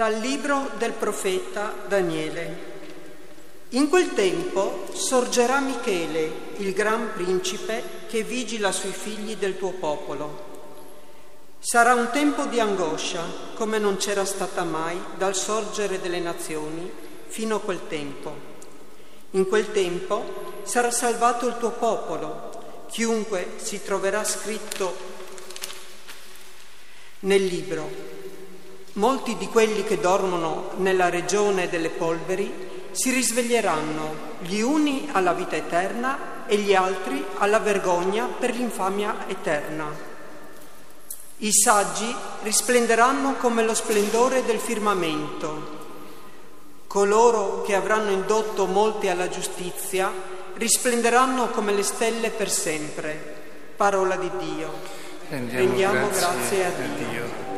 Dal libro del profeta Daniele. In quel tempo sorgerà Michele, il gran principe, che vigila sui figli del tuo popolo. Sarà un tempo di angoscia, come non c'era stata mai dal sorgere delle nazioni fino a quel tempo. In quel tempo sarà salvato il tuo popolo, chiunque si troverà scritto nel libro Molti di quelli che dormono nella regione delle polveri si risveglieranno, gli uni alla vita eterna e gli altri alla vergogna per l'infamia eterna. I saggi risplenderanno come lo splendore del firmamento. Coloro che avranno indotto molti alla giustizia risplenderanno come le stelle per sempre. Parola di Dio. Rendiamo, Rendiamo grazie, grazie, a Dio. Dio.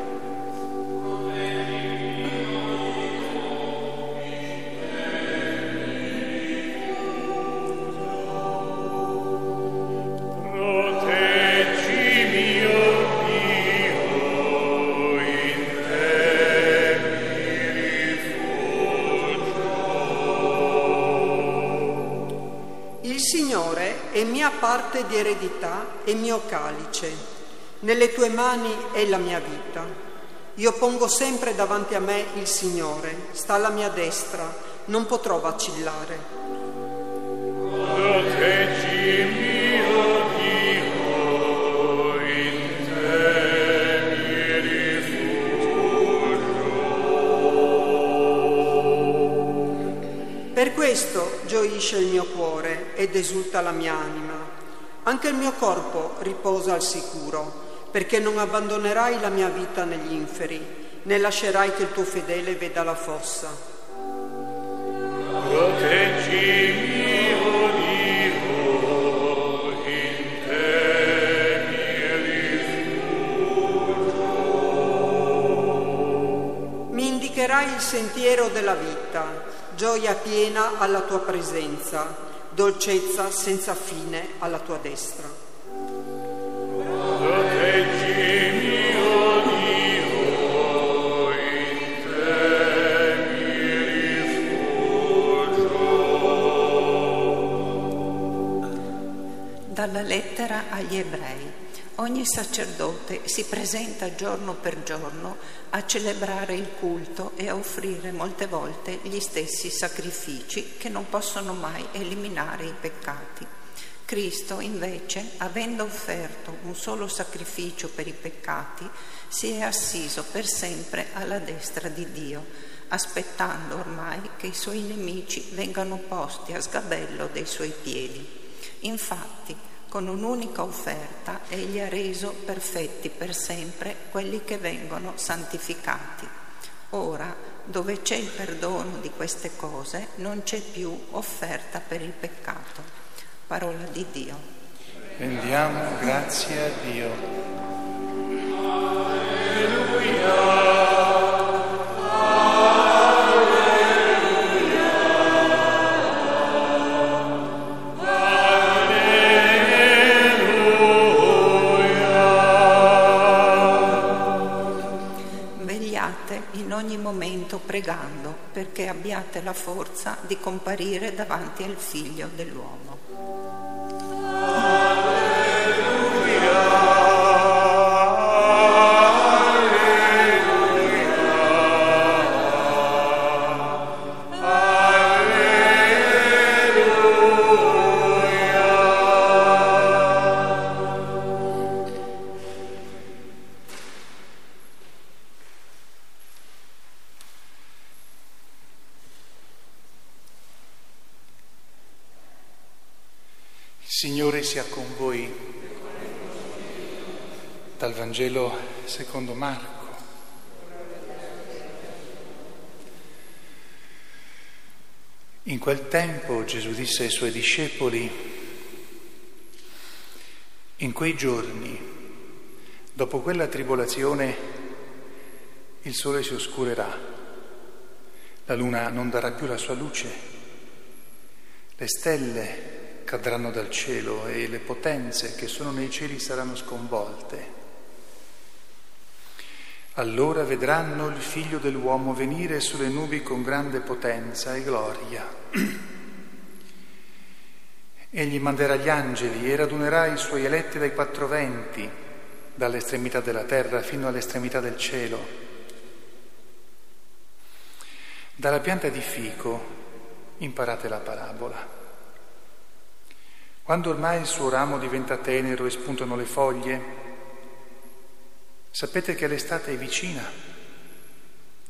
Parte di eredità e mio calice. Nelle tue mani è la mia vita. Io pongo sempre davanti a me il Signore, sta alla mia destra, non potrò vacillare. Per questo gioisce il mio cuore ed esulta la mia anima anche il mio corpo riposa al sicuro, perché non abbandonerai la mia vita negli inferi, né lascerai che il tuo fedele veda la fossa. Proteggi mio Dio, in te mi Mi indicherai il sentiero della vita, gioia piena alla tua presenza dolcezza senza fine alla tua destra. Ogni sacerdote si presenta giorno per giorno a celebrare il culto e a offrire molte volte gli stessi sacrifici che non possono mai eliminare i peccati. Cristo invece, avendo offerto un solo sacrificio per i peccati, si è assiso per sempre alla destra di Dio, aspettando ormai che i suoi nemici vengano posti a sgabello dei suoi piedi. Infatti, con un'unica offerta egli ha reso perfetti per sempre quelli che vengono santificati. Ora, dove c'è il perdono di queste cose, non c'è più offerta per il peccato. Parola di Dio. Rendiamo grazie a Dio. Pregando perché abbiate la forza di comparire davanti al Figlio dell'uomo. Voi. Dal Vangelo secondo Marco. In quel tempo Gesù disse ai suoi discepoli, in quei giorni, dopo quella tribolazione, il sole si oscurerà, la luna non darà più la sua luce, le stelle cadranno dal cielo e le potenze che sono nei cieli saranno sconvolte. Allora vedranno il figlio dell'uomo venire sulle nubi con grande potenza e gloria. Egli manderà gli angeli e radunerà i suoi eletti dai quattro venti, dall'estremità della terra fino all'estremità del cielo. Dalla pianta di fico imparate la parabola. Quando ormai il suo ramo diventa tenero e spuntano le foglie, Sapete che l'estate è vicina,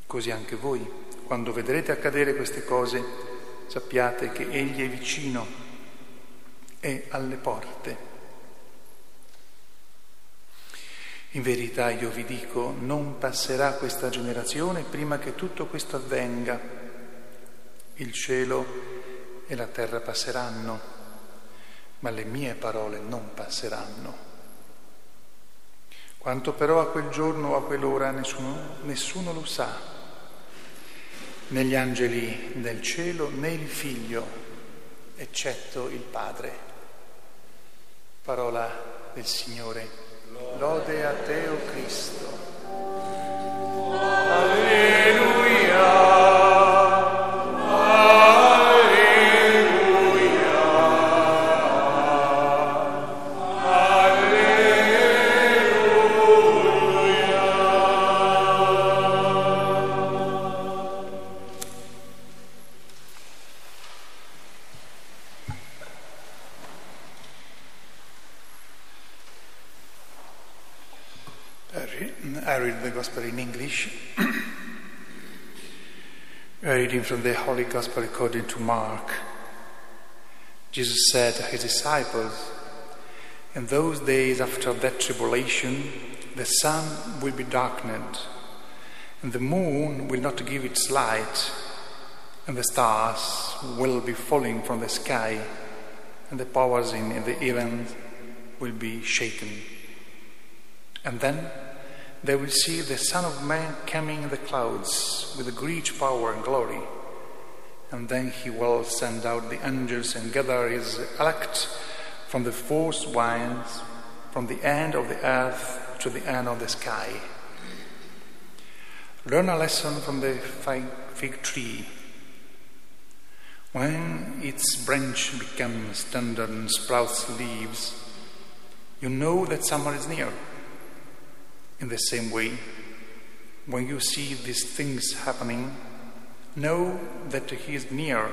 così anche voi, quando vedrete accadere queste cose, sappiate che Egli è vicino, è alle porte. In verità io vi dico, non passerà questa generazione prima che tutto questo avvenga. Il cielo e la terra passeranno, ma le mie parole non passeranno. Quanto però a quel giorno o a quell'ora nessuno, nessuno lo sa, né gli angeli del cielo né il figlio, eccetto il Padre. Parola del Signore. Lode a te, o Cristo. Reading from the Holy Gospel according to Mark. Jesus said to his disciples, In those days after that tribulation, the sun will be darkened, and the moon will not give its light, and the stars will be falling from the sky, and the powers in the heavens will be shaken. And then they will see the Son of Man coming in the clouds with great power and glory. And then he will send out the angels and gather his elect from the four winds, from the end of the earth to the end of the sky. Learn a lesson from the fig tree. When its branch becomes tender and sprouts leaves, you know that summer is near. In the same way, when you see these things happening, know that He is near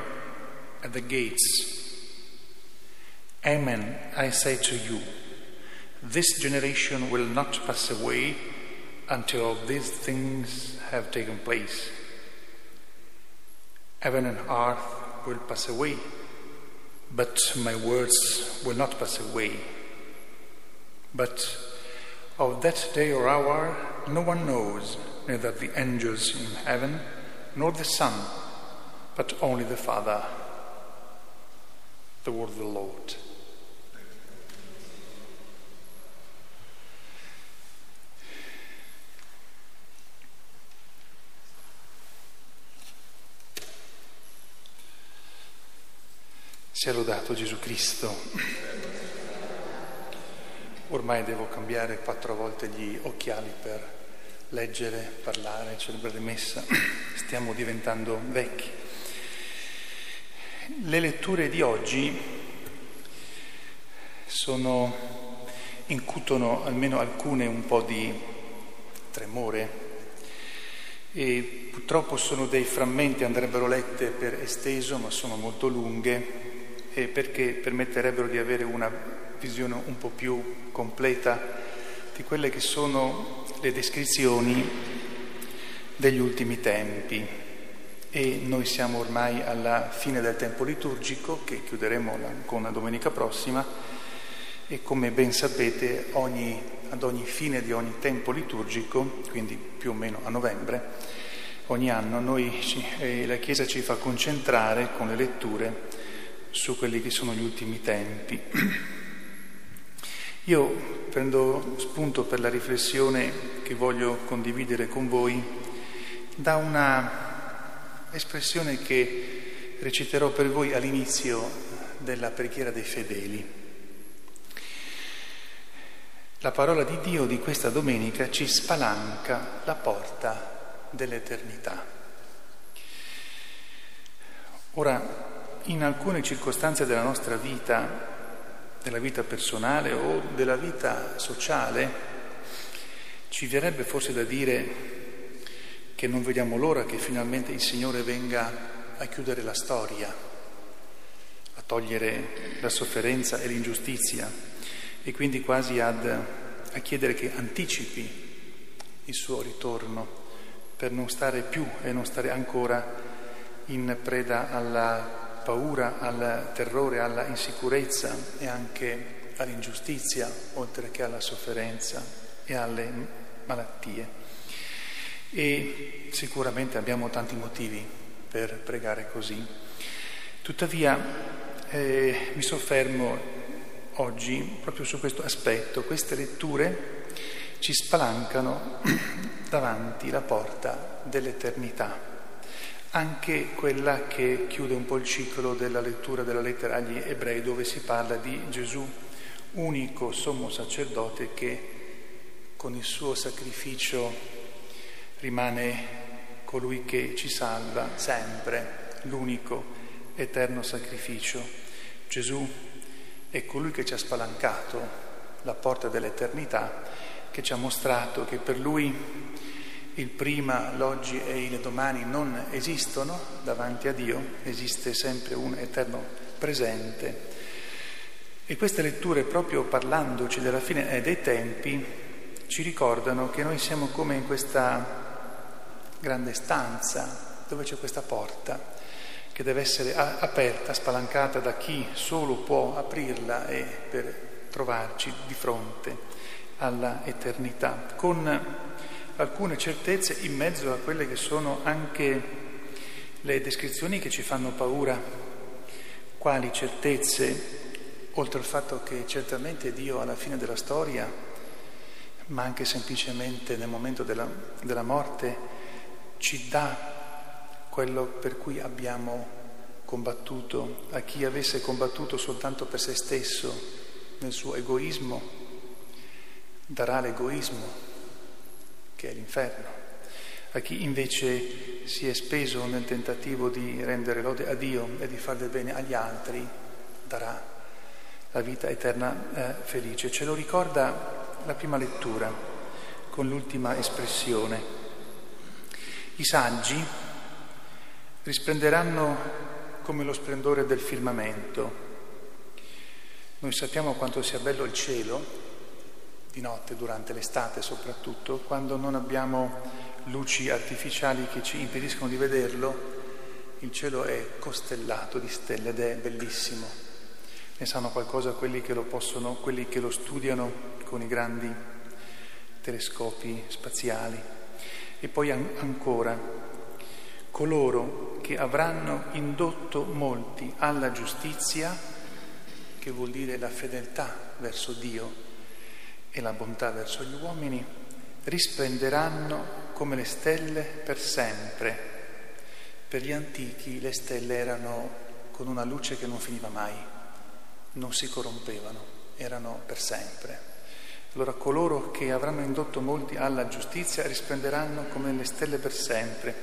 at the gates. Amen, I say to you, this generation will not pass away until these things have taken place. Heaven and earth will pass away, but my words will not pass away. But of that day or hour no one knows, neither the angels in heaven nor the Son, but only the Father. The word of the Lord. Sia lodato Gesù Cristo. Ormai devo cambiare quattro volte gli occhiali per leggere, parlare, celebrare messa. Stiamo diventando vecchi. Le letture di oggi sono, incutono almeno alcune un po' di tremore e purtroppo sono dei frammenti, andrebbero lette per esteso, ma sono molto lunghe e perché permetterebbero di avere una visione un po' più completa di quelle che sono le descrizioni degli ultimi tempi. E noi siamo ormai alla fine del tempo liturgico che chiuderemo con la domenica prossima e come ben sapete ogni, ad ogni fine di ogni tempo liturgico, quindi più o meno a novembre, ogni anno noi, eh, la Chiesa ci fa concentrare con le letture su quelli che sono gli ultimi tempi. Io prendo spunto per la riflessione che voglio condividere con voi da una espressione che reciterò per voi all'inizio della preghiera dei fedeli. La parola di Dio di questa domenica ci spalanca la porta dell'eternità. Ora, in alcune circostanze della nostra vita, della vita personale o della vita sociale, ci verrebbe forse da dire che non vediamo l'ora che finalmente il Signore venga a chiudere la storia, a togliere la sofferenza e l'ingiustizia e quindi quasi ad, a chiedere che anticipi il suo ritorno per non stare più e non stare ancora in preda alla paura, al terrore, alla insicurezza e anche all'ingiustizia, oltre che alla sofferenza e alle malattie. E sicuramente abbiamo tanti motivi per pregare così. Tuttavia eh, mi soffermo oggi proprio su questo aspetto. Queste letture ci spalancano davanti la porta dell'eternità, anche quella che chiude un po' il ciclo della lettura della lettera agli ebrei dove si parla di Gesù, unico sommo sacerdote che con il suo sacrificio rimane colui che ci salva sempre, l'unico eterno sacrificio. Gesù è colui che ci ha spalancato la porta dell'eternità, che ci ha mostrato che per lui il prima, l'oggi e il domani non esistono davanti a Dio, esiste sempre un eterno presente. E queste letture, proprio parlandoci della fine dei tempi, ci ricordano che noi siamo come in questa grande stanza dove c'è questa porta che deve essere aperta, spalancata da chi solo può aprirla e per trovarci di fronte alla eternità, con alcune certezze in mezzo a quelle che sono anche le descrizioni che ci fanno paura. Quali certezze, oltre al fatto che certamente Dio alla fine della storia, ma anche semplicemente nel momento della, della morte, ci dà quello per cui abbiamo combattuto, a chi avesse combattuto soltanto per se stesso nel suo egoismo, darà l'egoismo, che è l'inferno. A chi invece si è speso nel tentativo di rendere lode a Dio e di fare del bene agli altri, darà la vita eterna eh, felice. Ce lo ricorda la prima lettura con l'ultima espressione. I saggi risplenderanno come lo splendore del firmamento. Noi sappiamo quanto sia bello il cielo, di notte, durante l'estate soprattutto, quando non abbiamo luci artificiali che ci impediscono di vederlo, il cielo è costellato di stelle ed è bellissimo. Ne sanno qualcosa quelli che lo possono, quelli che lo studiano con i grandi telescopi spaziali. E poi an- ancora, coloro che avranno indotto molti alla giustizia, che vuol dire la fedeltà verso Dio e la bontà verso gli uomini, risplenderanno come le stelle per sempre. Per gli antichi le stelle erano con una luce che non finiva mai, non si corrompevano, erano per sempre. Allora coloro che avranno indotto molti alla giustizia risplenderanno come le stelle per sempre.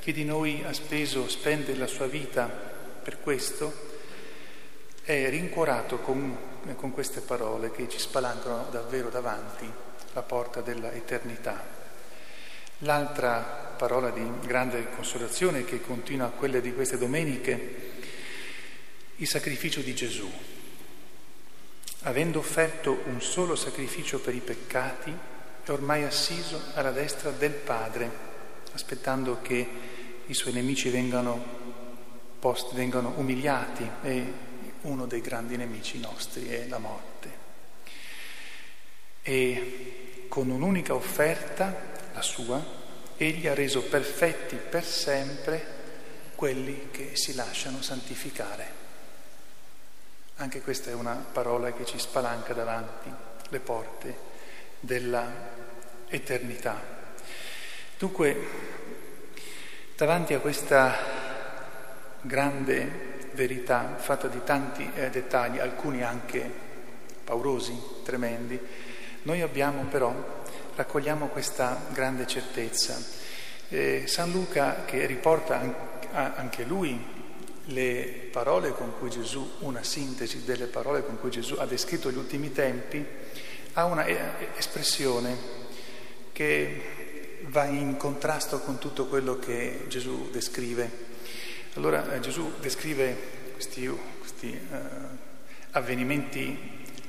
Chi di noi ha speso, spende la sua vita per questo, è rincuorato con, con queste parole che ci spalancano davvero davanti la porta della eternità. L'altra parola di grande consolazione che continua a quelle di queste domeniche, il sacrificio di Gesù avendo offerto un solo sacrificio per i peccati, è ormai assiso alla destra del Padre, aspettando che i suoi nemici vengano, post, vengano umiliati e uno dei grandi nemici nostri è la morte. E con un'unica offerta, la sua, egli ha reso perfetti per sempre quelli che si lasciano santificare. Anche questa è una parola che ci spalanca davanti le porte della eternità. Dunque, davanti a questa grande verità fatta di tanti eh, dettagli, alcuni anche paurosi, tremendi, Noi abbiamo però, raccogliamo questa grande certezza. Eh, San Luca, che riporta anche lui le parole con cui Gesù, una sintesi delle parole con cui Gesù ha descritto gli ultimi tempi, ha una eh, espressione che va in contrasto con tutto quello che Gesù descrive. Allora eh, Gesù descrive questi, questi uh, avvenimenti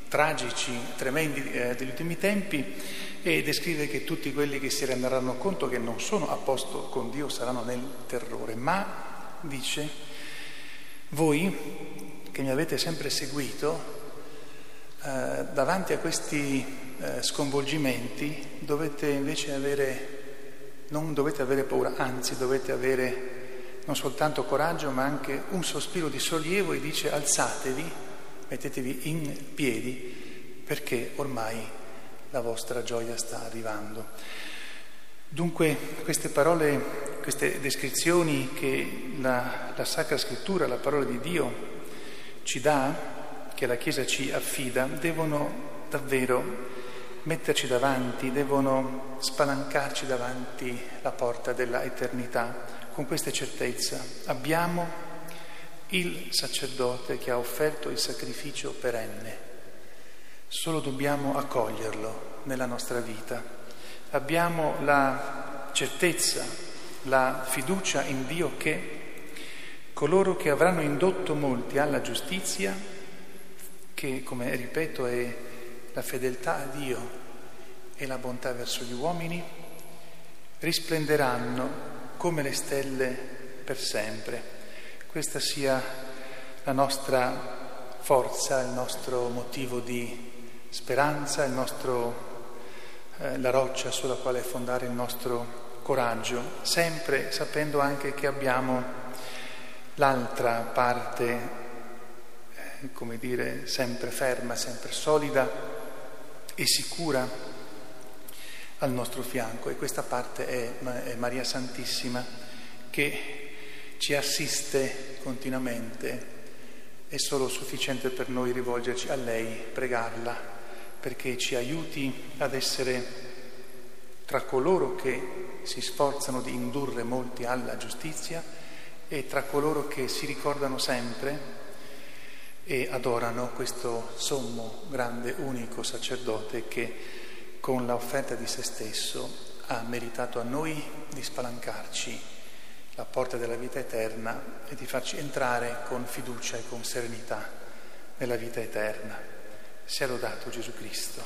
tragici, tremendi eh, degli ultimi tempi e descrive che tutti quelli che si renderanno conto che non sono a posto con Dio saranno nel terrore, ma dice, voi che mi avete sempre seguito, eh, davanti a questi eh, sconvolgimenti dovete invece avere, non dovete avere paura, anzi dovete avere non soltanto coraggio ma anche un sospiro di sollievo e dice alzatevi, mettetevi in piedi perché ormai la vostra gioia sta arrivando. Dunque queste parole, queste descrizioni che la, la Sacra Scrittura, la parola di Dio ci dà, che la Chiesa ci affida devono davvero metterci davanti, devono spalancarci davanti la porta della eternità con questa certezza. Abbiamo il sacerdote che ha offerto il sacrificio perenne, solo dobbiamo accoglierlo nella nostra vita. Abbiamo la certezza, la fiducia in Dio che coloro che avranno indotto molti alla giustizia che, come ripeto, è la fedeltà a Dio e la bontà verso gli uomini, risplenderanno come le stelle per sempre. Questa sia la nostra forza, il nostro motivo di speranza, nostro, eh, la roccia sulla quale fondare il nostro coraggio, sempre sapendo anche che abbiamo l'altra parte come dire, sempre ferma, sempre solida e sicura al nostro fianco e questa parte è, Maria Santissima che ci assiste continuamente. È solo sufficiente per noi rivolgerci a lei, pregarla perché ci aiuti ad essere tra coloro che si sforzano di indurre molti alla giustizia e tra coloro che si ricordano sempre e adorano questo sommo, grande, unico sacerdote che con l'offerta di se stesso ha meritato a noi di spalancarci la porta della vita eterna e di farci entrare con fiducia e con serenità nella vita eterna. Sia lodato Gesù Cristo.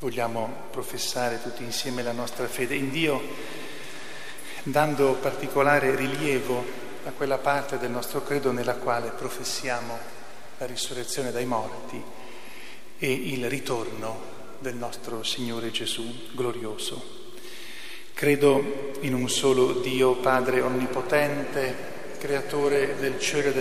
Vogliamo professare tutti insieme la nostra fede in Dio, dando particolare rilievo a quella parte del nostro credo nella quale professiamo la risurrezione dai morti e il ritorno del nostro Signore Gesù glorioso. Credo in un solo Dio Padre Onnipotente, creatore del cielo e del